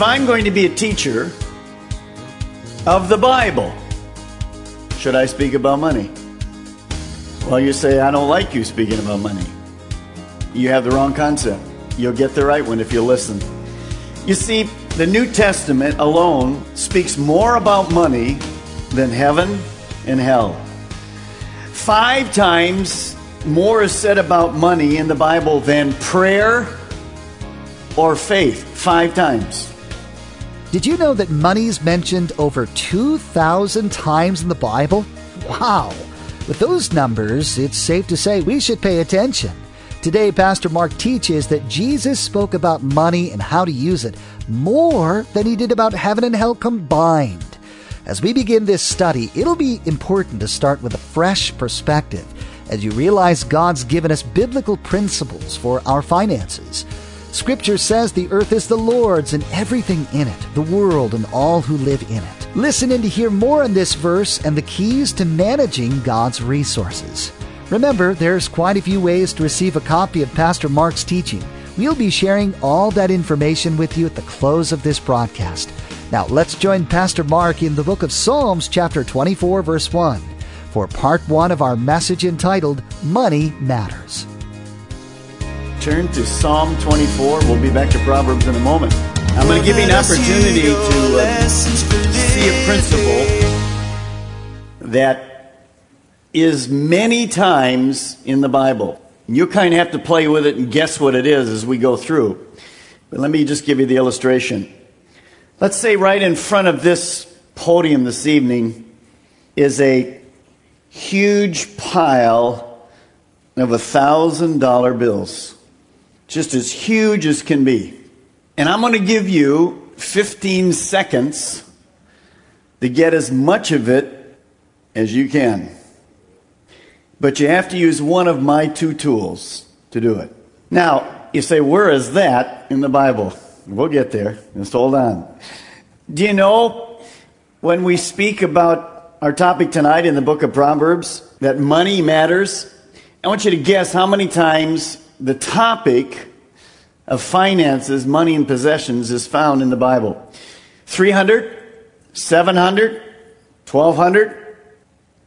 If I'm going to be a teacher of the Bible, should I speak about money? Well, you say, I don't like you speaking about money. You have the wrong concept. You'll get the right one if you listen. You see, the New Testament alone speaks more about money than heaven and hell. Five times more is said about money in the Bible than prayer or faith. Five times. Did you know that money is mentioned over 2,000 times in the Bible? Wow! With those numbers, it's safe to say we should pay attention. Today, Pastor Mark teaches that Jesus spoke about money and how to use it more than he did about heaven and hell combined. As we begin this study, it'll be important to start with a fresh perspective as you realize God's given us biblical principles for our finances. Scripture says the earth is the Lord's and everything in it, the world and all who live in it. Listen in to hear more on this verse and the keys to managing God's resources. Remember, there's quite a few ways to receive a copy of Pastor Mark's teaching. We'll be sharing all that information with you at the close of this broadcast. Now, let's join Pastor Mark in the book of Psalms, chapter 24, verse 1, for part one of our message entitled Money Matters. Turn to Psalm 24. We'll be back to Proverbs in a moment. I'm going to give you an opportunity to uh, see a principle that is many times in the Bible. You kind of have to play with it and guess what it is as we go through. But let me just give you the illustration. Let's say right in front of this podium this evening is a huge pile of a thousand dollar bills just as huge as can be. And I'm going to give you 15 seconds to get as much of it as you can. But you have to use one of my two tools to do it. Now, you say, where is that in the Bible? We'll get there. Just hold on. Do you know when we speak about our topic tonight in the book of Proverbs that money matters? I want you to guess how many times the topic of finances, money, and possessions is found in the Bible 300, 700, 1200,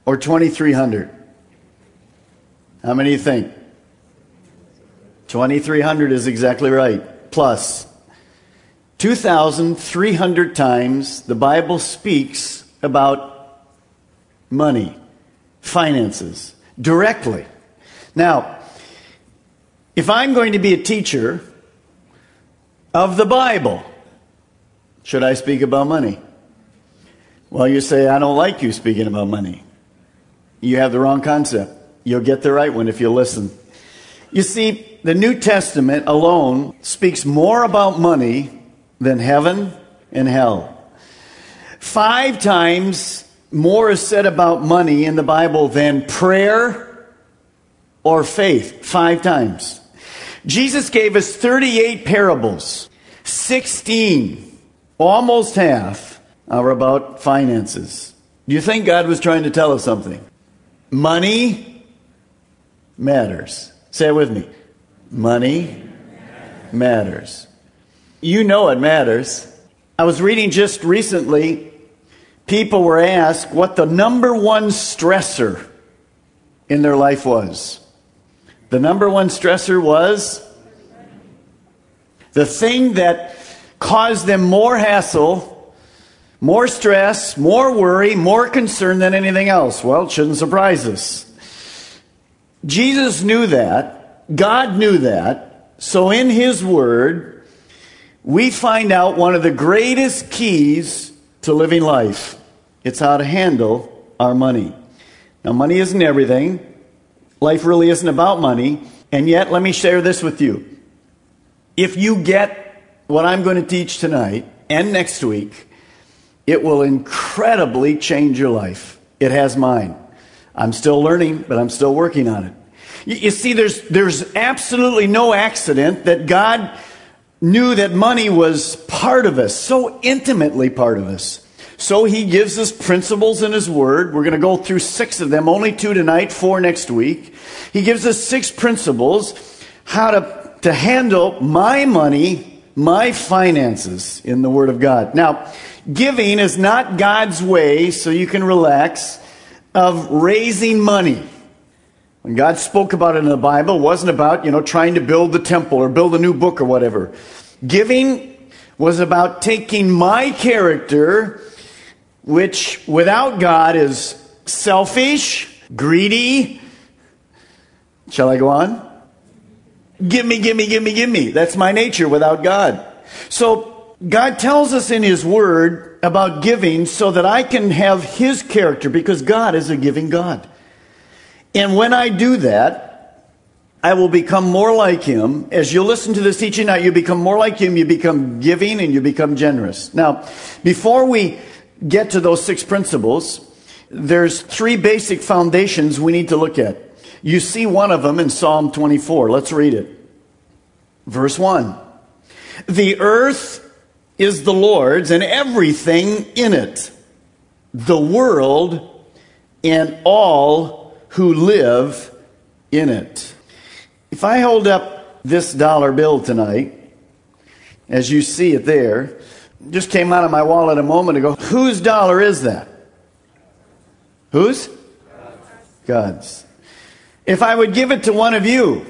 or 2300? How many do you think? 2300 is exactly right. Plus, 2,300 times the Bible speaks about money, finances, directly. Now, if I'm going to be a teacher of the Bible, should I speak about money? Well, you say, I don't like you speaking about money. You have the wrong concept. You'll get the right one if you listen. You see, the New Testament alone speaks more about money than heaven and hell. Five times more is said about money in the Bible than prayer or faith. Five times. Jesus gave us 38 parables. 16, almost half, are about finances. Do you think God was trying to tell us something? Money matters. Say it with me. Money matters. You know it matters. I was reading just recently, people were asked what the number one stressor in their life was. The number one stressor was the thing that caused them more hassle, more stress, more worry, more concern than anything else. Well, it shouldn't surprise us. Jesus knew that. God knew that. So in His Word, we find out one of the greatest keys to living life. It's how to handle our money. Now, money isn't everything. Life really isn't about money. And yet, let me share this with you. If you get what I'm going to teach tonight and next week, it will incredibly change your life. It has mine. I'm still learning, but I'm still working on it. You see, there's, there's absolutely no accident that God knew that money was part of us, so intimately part of us. So he gives us principles in his word. We're going to go through six of them, only two tonight, four next week. He gives us six principles how to, to handle my money, my finances in the word of God. Now, giving is not God's way, so you can relax, of raising money. When God spoke about it in the Bible, it wasn't about, you know, trying to build the temple or build a new book or whatever. Giving was about taking my character, which without God is selfish, greedy. Shall I go on? Give me, give me, give me, give me. That's my nature without God. So God tells us in His Word about giving so that I can have His character because God is a giving God. And when I do that, I will become more like him. As you listen to this teaching now, you become more like him, you become giving, and you become generous. Now, before we get to those six principles, there's three basic foundations we need to look at. You see one of them in Psalm 24. Let's read it. Verse 1. The earth is the Lord's and everything in it, the world and all who live in it. If I hold up this dollar bill tonight, as you see it there, just came out of my wallet a moment ago. Whose dollar is that? Whose? God's. If I would give it to one of you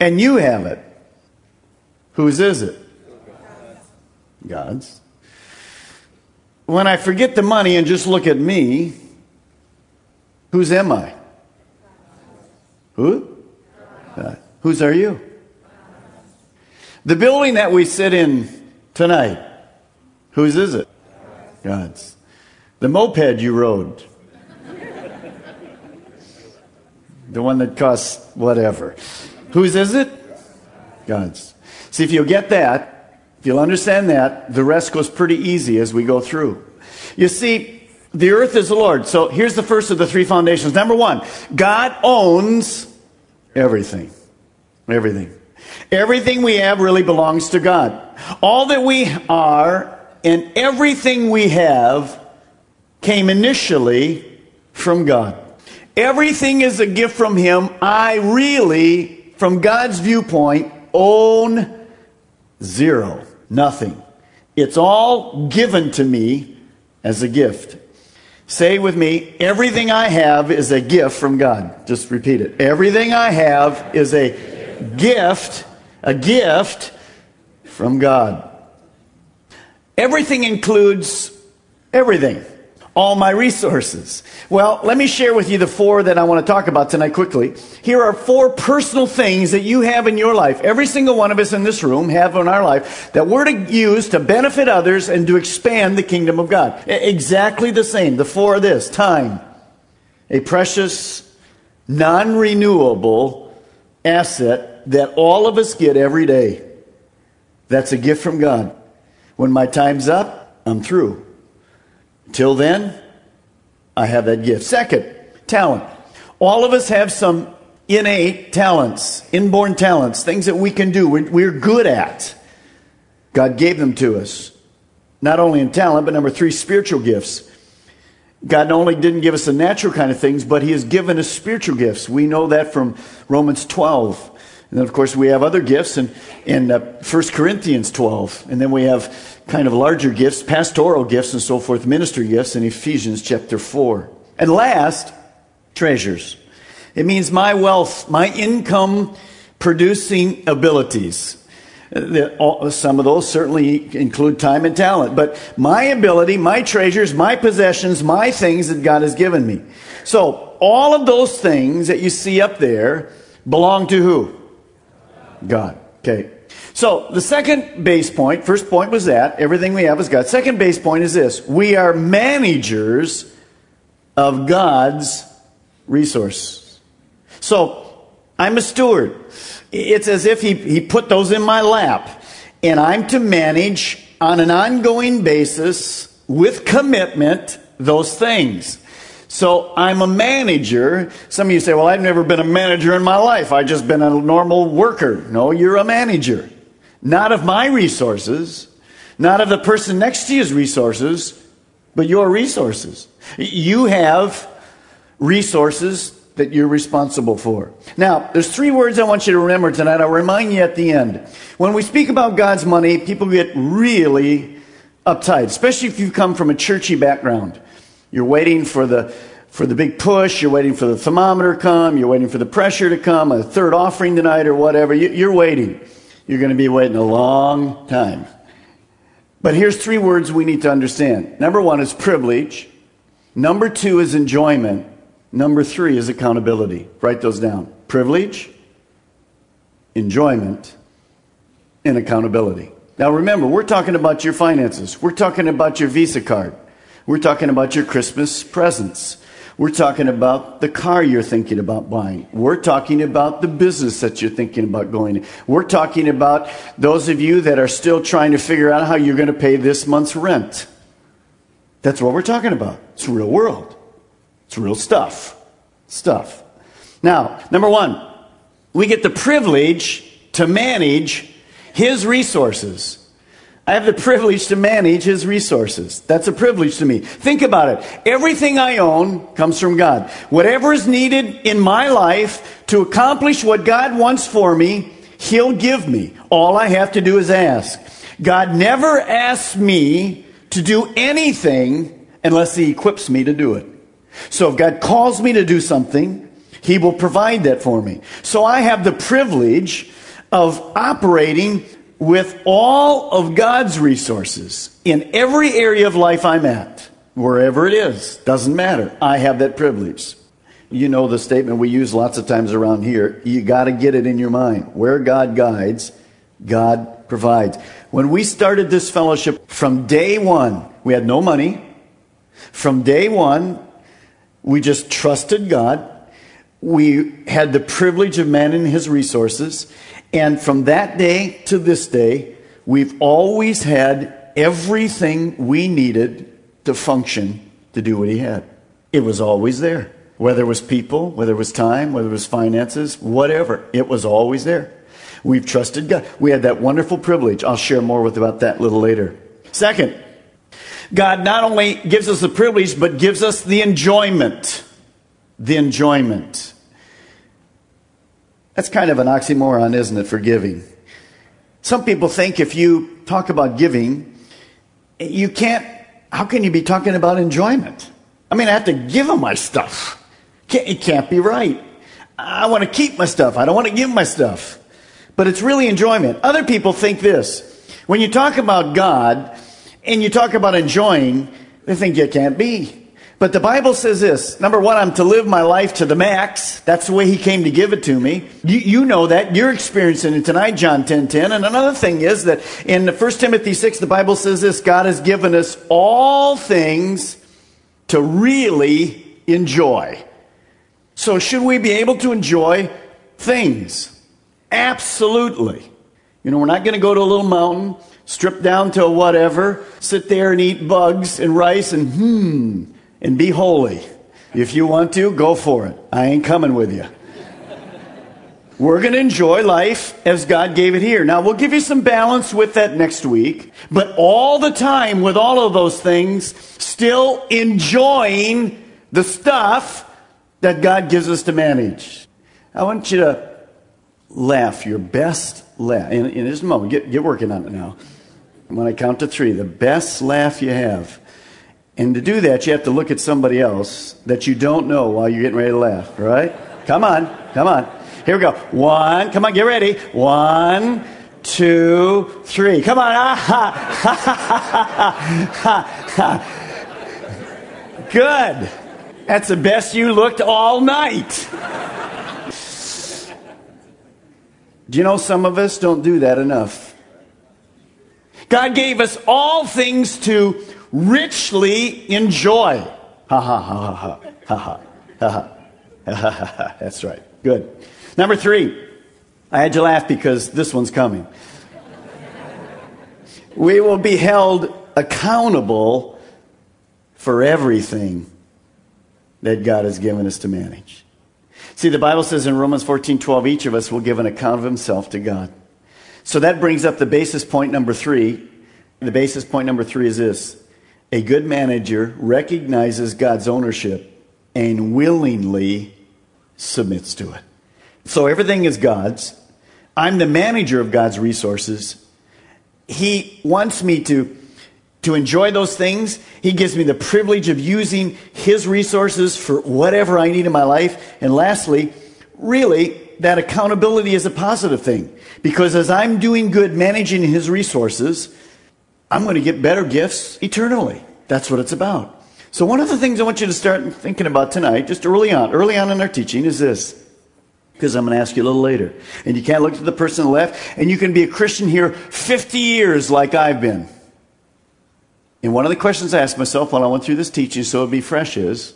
and you have it, whose is it? God's. When I forget the money and just look at me, whose am I? Who? Uh, whose are you? The building that we sit in tonight, whose is it? God's. The moped you rode. the one that costs whatever. Whose is it? God's. See, if you'll get that, if you'll understand that, the rest goes pretty easy as we go through. You see, the earth is the Lord. So here's the first of the three foundations. Number one, God owns everything. Everything. Everything we have really belongs to God. All that we are and everything we have came initially from God. Everything is a gift from Him. I really, from God's viewpoint, own zero. Nothing. It's all given to me as a gift. Say with me, everything I have is a gift from God. Just repeat it. Everything I have is a gift, a gift from God. Everything includes everything all my resources. Well, let me share with you the four that I want to talk about tonight quickly. Here are four personal things that you have in your life. Every single one of us in this room have in our life that we're to use to benefit others and to expand the kingdom of God. Exactly the same. The four of this time, a precious, non renewable asset that all of us get every day. That's a gift from God. When my time's up, I'm through. Till then, I have that gift. Second, talent. All of us have some innate talents, inborn talents, things that we can do, we're good at. God gave them to us. Not only in talent, but number three, spiritual gifts. God not only didn't give us the natural kind of things, but He has given us spiritual gifts. We know that from Romans 12. And then, of course, we have other gifts in, in uh, 1 Corinthians 12. And then we have kind of larger gifts, pastoral gifts and so forth, ministry gifts in Ephesians chapter 4. And last, treasures. It means my wealth, my income producing abilities. Some of those certainly include time and talent, but my ability, my treasures, my possessions, my things that God has given me. So, all of those things that you see up there belong to who? God. Okay. So the second base point, first point was that everything we have is God. Second base point is this we are managers of God's resource. So I'm a steward. It's as if he, he put those in my lap, and I'm to manage on an ongoing basis with commitment those things. So I'm a manager. Some of you say, well, I've never been a manager in my life. I've just been a normal worker. No, you're a manager. Not of my resources, not of the person next to you's resources, but your resources. You have resources that you're responsible for. Now, there's three words I want you to remember tonight. I'll remind you at the end. When we speak about God's money, people get really uptight, especially if you come from a churchy background. You're waiting for the for the big push, you're waiting for the thermometer to come, you're waiting for the pressure to come, a third offering tonight or whatever. You're waiting. You're going to be waiting a long time. But here's three words we need to understand. Number one is privilege. Number two is enjoyment. Number three is accountability. Write those down. Privilege, enjoyment, and accountability. Now remember, we're talking about your finances. We're talking about your Visa card. We're talking about your Christmas presents. We're talking about the car you're thinking about buying. We're talking about the business that you're thinking about going in. We're talking about those of you that are still trying to figure out how you're going to pay this month's rent. That's what we're talking about. It's real world. It's real stuff. Stuff. Now, number one, we get the privilege to manage his resources. I have the privilege to manage his resources. That's a privilege to me. Think about it. Everything I own comes from God. Whatever is needed in my life to accomplish what God wants for me, he'll give me. All I have to do is ask. God never asks me to do anything unless he equips me to do it. So if God calls me to do something, he will provide that for me. So I have the privilege of operating with all of God's resources in every area of life I'm at, wherever it is, doesn't matter. I have that privilege. You know the statement we use lots of times around here. You got to get it in your mind. Where God guides, God provides. When we started this fellowship from day one, we had no money. From day one, we just trusted God. We had the privilege of managing his resourses. And from that day to this day, we've always had everything we needed to function to do what he had. It was always there. Whether it was people, whether it was time, whether it was finances, whatever, it was always there. We've trusted God. We had that wonderful privilege. I'll share more with about that a little later. Second, God not only gives us the privilege, but gives us the enjoyment. The enjoyment. That's kind of an oxymoron, isn't it, for giving? Some people think if you talk about giving, you can't, how can you be talking about enjoyment? I mean, I have to give them my stuff. It can't be right. I want to keep my stuff. I don't want to give my stuff. But it's really enjoyment. Other people think this. When you talk about God and you talk about enjoying, they think it can't be. But the Bible says this. Number one, I'm to live my life to the max. That's the way he came to give it to me. You, you know that. You're experiencing it tonight, John 10, 10. And another thing is that in 1 Timothy 6, the Bible says this, God has given us all things to really enjoy. So should we be able to enjoy things? Absolutely. You know, we're not going to go to a little mountain, strip down to whatever, sit there and eat bugs and rice and hmm, and be holy. If you want to, go for it. I ain't coming with you. We're going to enjoy life as God gave it here. Now, we'll give you some balance with that next week, but all the time with all of those things, still enjoying the stuff that God gives us to manage. I want you to laugh your best laugh. In, in just a moment, get, get working on it now. When I count to three, the best laugh you have. And to do that, you have to look at somebody else that you don't know while you're getting ready to laugh, right? Come on, come on. Here we go. One, come on, get ready. One, two, three. Come on. Ah, Good. That's the best you looked all night. Do you know some of us don't do that enough? God gave us all things to richly enjoy. Ha ha ha ha ha ha ha ha ha ha. That's right. Good. Number three, I had to laugh because this one's coming. We will be held accountable for everything that God has given us to manage. See, the Bible says in Romans 14 12, each of us will give an account of himself to God. So that brings up the basis point number three. The basis point number three is this a good manager recognizes God's ownership and willingly submits to it. So everything is God's. I'm the manager of God's resources. He wants me to, to enjoy those things. He gives me the privilege of using His resources for whatever I need in my life. And lastly, really, that accountability is a positive thing. Because as I'm doing good managing His resources, I'm going to get better gifts eternally. That's what it's about. So, one of the things I want you to start thinking about tonight, just early on, early on in our teaching, is this. Because I'm going to ask you a little later. And you can't look to the person left, and you can be a Christian here 50 years like I've been. And one of the questions I asked myself while I went through this teaching, so it'd be fresh, is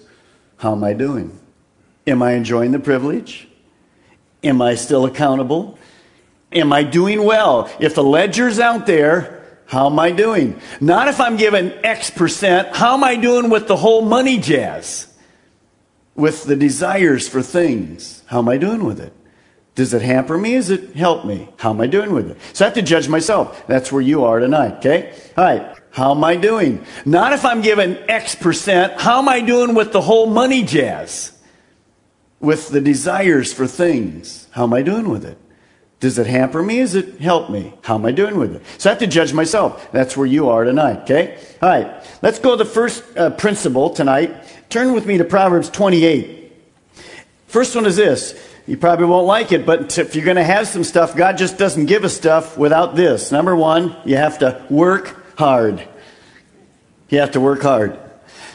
how am I doing? Am I enjoying the privilege? Am I still accountable? Am I doing well? If the ledger's out there, how am I doing? Not if I'm given X percent. How am I doing with the whole money jazz? With the desires for things. How am I doing with it? Does it hamper me? Does it help me? How am I doing with it? So I have to judge myself. That's where you are tonight, okay? All right. How am I doing? Not if I'm given X percent. How am I doing with the whole money jazz? With the desires for things. How am I doing with it? Does it hamper me? Does it help me? How am I doing with it? So I have to judge myself. That's where you are tonight, okay? All right. Let's go to the first uh, principle tonight. Turn with me to Proverbs 28. First one is this. You probably won't like it, but if you're going to have some stuff, God just doesn't give us stuff without this. Number one, you have to work hard. You have to work hard.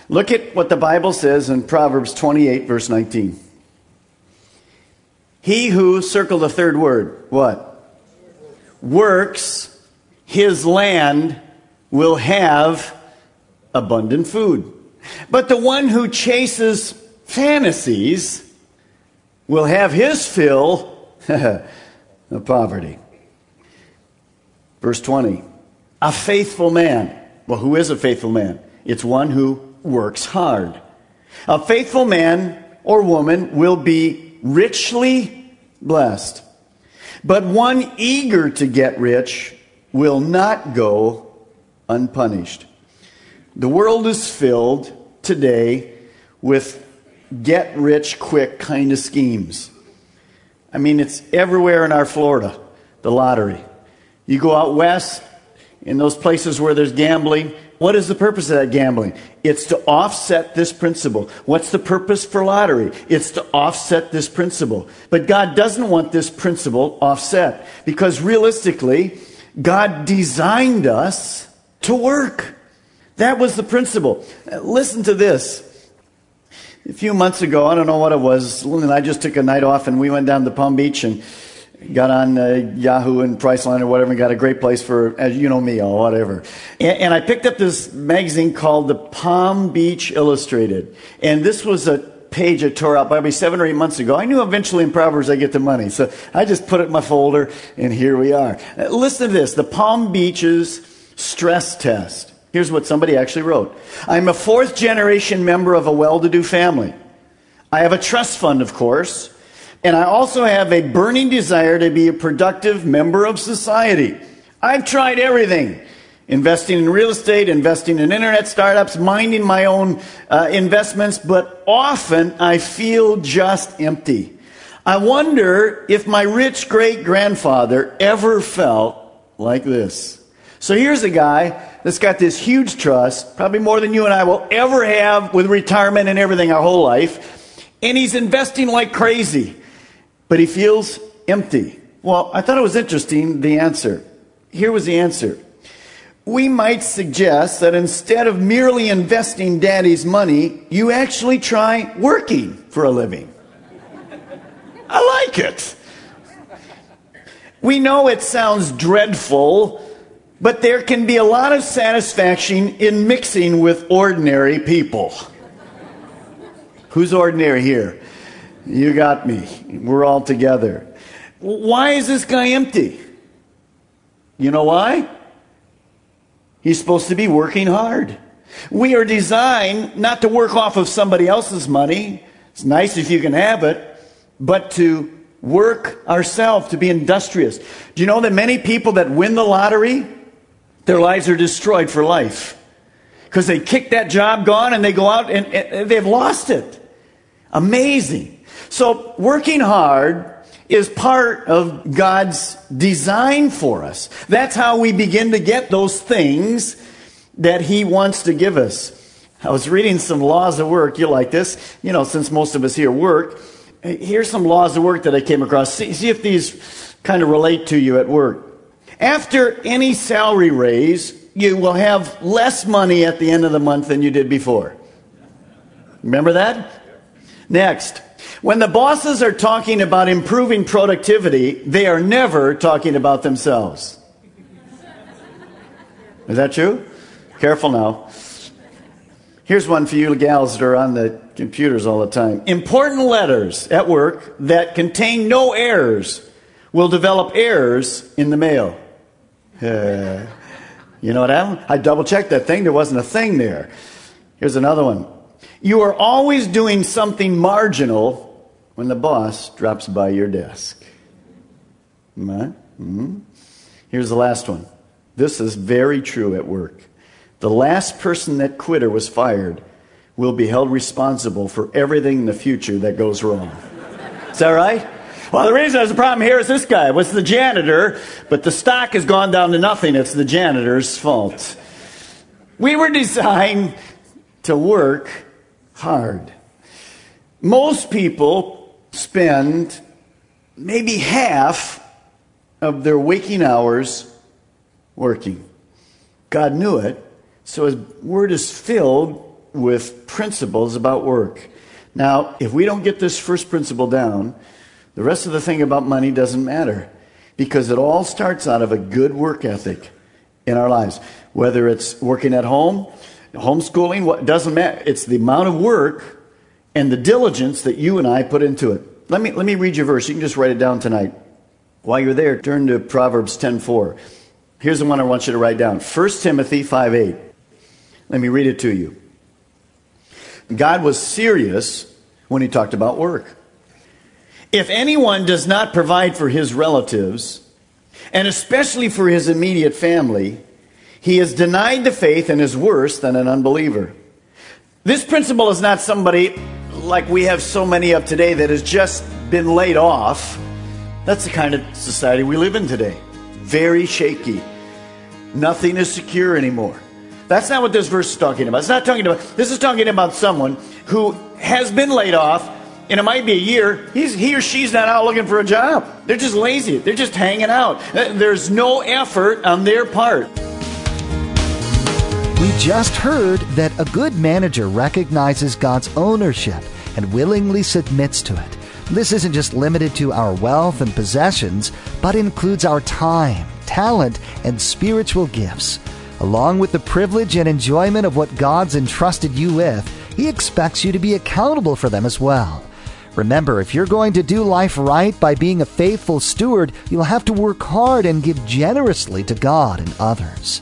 Look at what the Bible says in Proverbs 28, verse 19. He who, circle the third word, what? Works his land will have abundant food. But the one who chases fantasies will have his fill of poverty. Verse 20. A faithful man. Well, who is a faithful man? It's one who works hard. A faithful man or woman will be richly blessed. But one eager to get rich will not go unpunished. The world is filled today with get rich quick kind of schemes. I mean, it's everywhere in our Florida, the lottery. You go out west, in those places where there's gambling, what is the purpose of that gambling? It's to offset this principle. What's the purpose for lottery? It's to offset this principle. But God doesn't want this principle offset because realistically, God designed us to work. That was the principle. Listen to this. A few months ago, I don't know what it was, Lynn and I just took a night off and we went down to Palm Beach and got on uh, Yahoo and Priceline or whatever and got a great place for, as you know me, or whatever. And, and I picked up this magazine called the Palm Beach Illustrated. And this was a page I tore out probably seven or eight months ago. I knew eventually in Proverbs I get the money. So I just put it in my folder and here we are. Uh, listen to this. The Palm Beaches stress test. Here's what somebody actually wrote. I'm a fourth generation member of a well-to-do family. I have a trust fund, of course. And I also have a burning desire to be a productive member of society. I've tried everything investing in real estate, investing in internet startups, minding my own uh, investments, but often I feel just empty. I wonder if my rich great grandfather ever felt like this. So here's a guy that's got this huge trust, probably more than you and I will ever have with retirement and everything our whole life, and he's investing like crazy but he feels empty. Well, I thought it was interesting, the answer. Here was the answer. We might suggest that instead of merely investing daddy's money, you actually try working for a living. I like it. We know it sounds dreadful, but there can be a lot of satisfaction in mixing with ordinary people. Who's ordinary here? You got me. We're all together. Why is this guy empty? You know why? He's supposed to be working hard. We are designed not to work off of somebody else's money. It's nice if you can have it, but to work ourselves, to be industrious. Do you know that many people that win the lottery, their lives are destroyed for life? Because they kick that job gone and they go out and, and they've lost it. Amazing. So working hard is part of God's design for us. That's how we begin to get those things that He wants to give us. I was reading some laws of work. You like this? You know, since most of us here work, here's some laws of work that I came across. See, see if these kind of relate to you at work. After any salary raise, you will have less money at the end of the month than you did before. Remember that? Next. When the bosses are talking about improving productivity, they are never talking about themselves. Is that true? Careful now. Here's one for you gals that are on the computers all the time. Important letters at work that contain no errors will develop errors in the mail. Uh, you know what happened? I double checked that thing. There wasn't a thing there. Here's another one. You are always doing something marginal when the boss drops by your desk. Mm-hmm. Here's the last one. This is very true at work. The last person that quit or was fired will be held responsible for everything in the future that goes wrong. Is that right? Well, the reason there's a problem here is this guy was the janitor, but the stock has gone down to nothing. It's the janitor's fault. We were designed to work hard. Most people spend maybe half of their waking hours working. God knew it, so his word is filled with principles about work. Now, if we don't get this first principle down, the rest of the thing about money doesn't matter because it all starts out of a good work ethic in our lives. Whether it's working at home, homeschooling, what doesn't matter. It's the amount of work and the diligence that you and I put into it. Let me let me read you a verse. You can just write it down tonight. While you're there, turn to Proverbs 10:4. Here's the one I want you to write down. 1 Timothy 5:8. Let me read it to you. God was serious when he talked about work. If anyone does not provide for his relatives, and especially for his immediate family, he is denied the faith and is worse than an unbeliever. This principle is not somebody like we have so many of today that has just been laid off. That's the kind of society we live in today. Very shaky. Nothing is secure anymore. That's not what this verse is talking about. It's not talking about, this is talking about someone who has been laid off, and it might be a year. He's, he or she's not out looking for a job. They're just lazy. They're just hanging out. Uh, there's no effort on their part. We just heard that a good manager recognizes God's ownership and willingly submits to it. This isn't just limited to our wealth and possessions, but includes our time, talent, and spiritual gifts. Along with the privilege and enjoyment of what God's entrusted you with, He expects you to be accountable for them as well. Remember, if you're going to do life right by being a faithful steward, you'll have to work hard and give generously to God and others.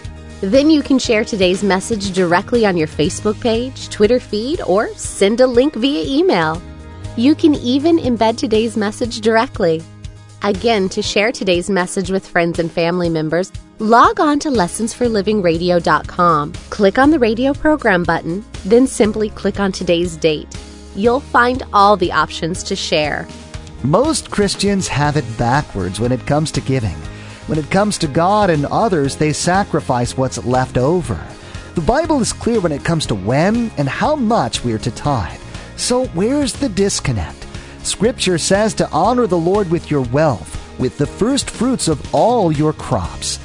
Then you can share today's message directly on your Facebook page, Twitter feed, or send a link via email. You can even embed today's message directly. Again, to share today's message with friends and family members, log on to lessonsforlivingradio.com. Click on the radio program button, then simply click on today's date. You'll find all the options to share. Most Christians have it backwards when it comes to giving. When it comes to God and others, they sacrifice what's left over. The Bible is clear when it comes to when and how much we are to tithe. So where's the disconnect? Scripture says to honor the Lord with your wealth, with the first fruits of all your crops.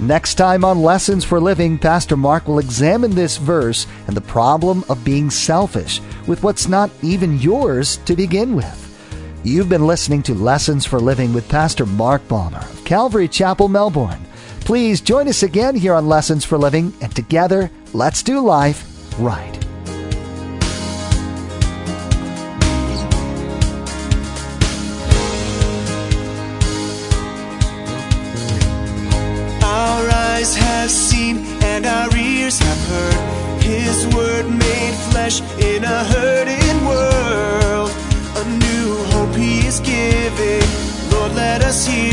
Next time on Lessons for Living, Pastor Mark will examine this verse and the problem of being selfish with what's not even yours to begin with. You've been listening to Lessons for Living with Pastor Mark Balmer of Calvary Chapel, Melbourne. Please join us again here on Lessons for Living, and together, let's do life right. Our eyes have seen and our ears have heard His word made flesh in a hurting world. A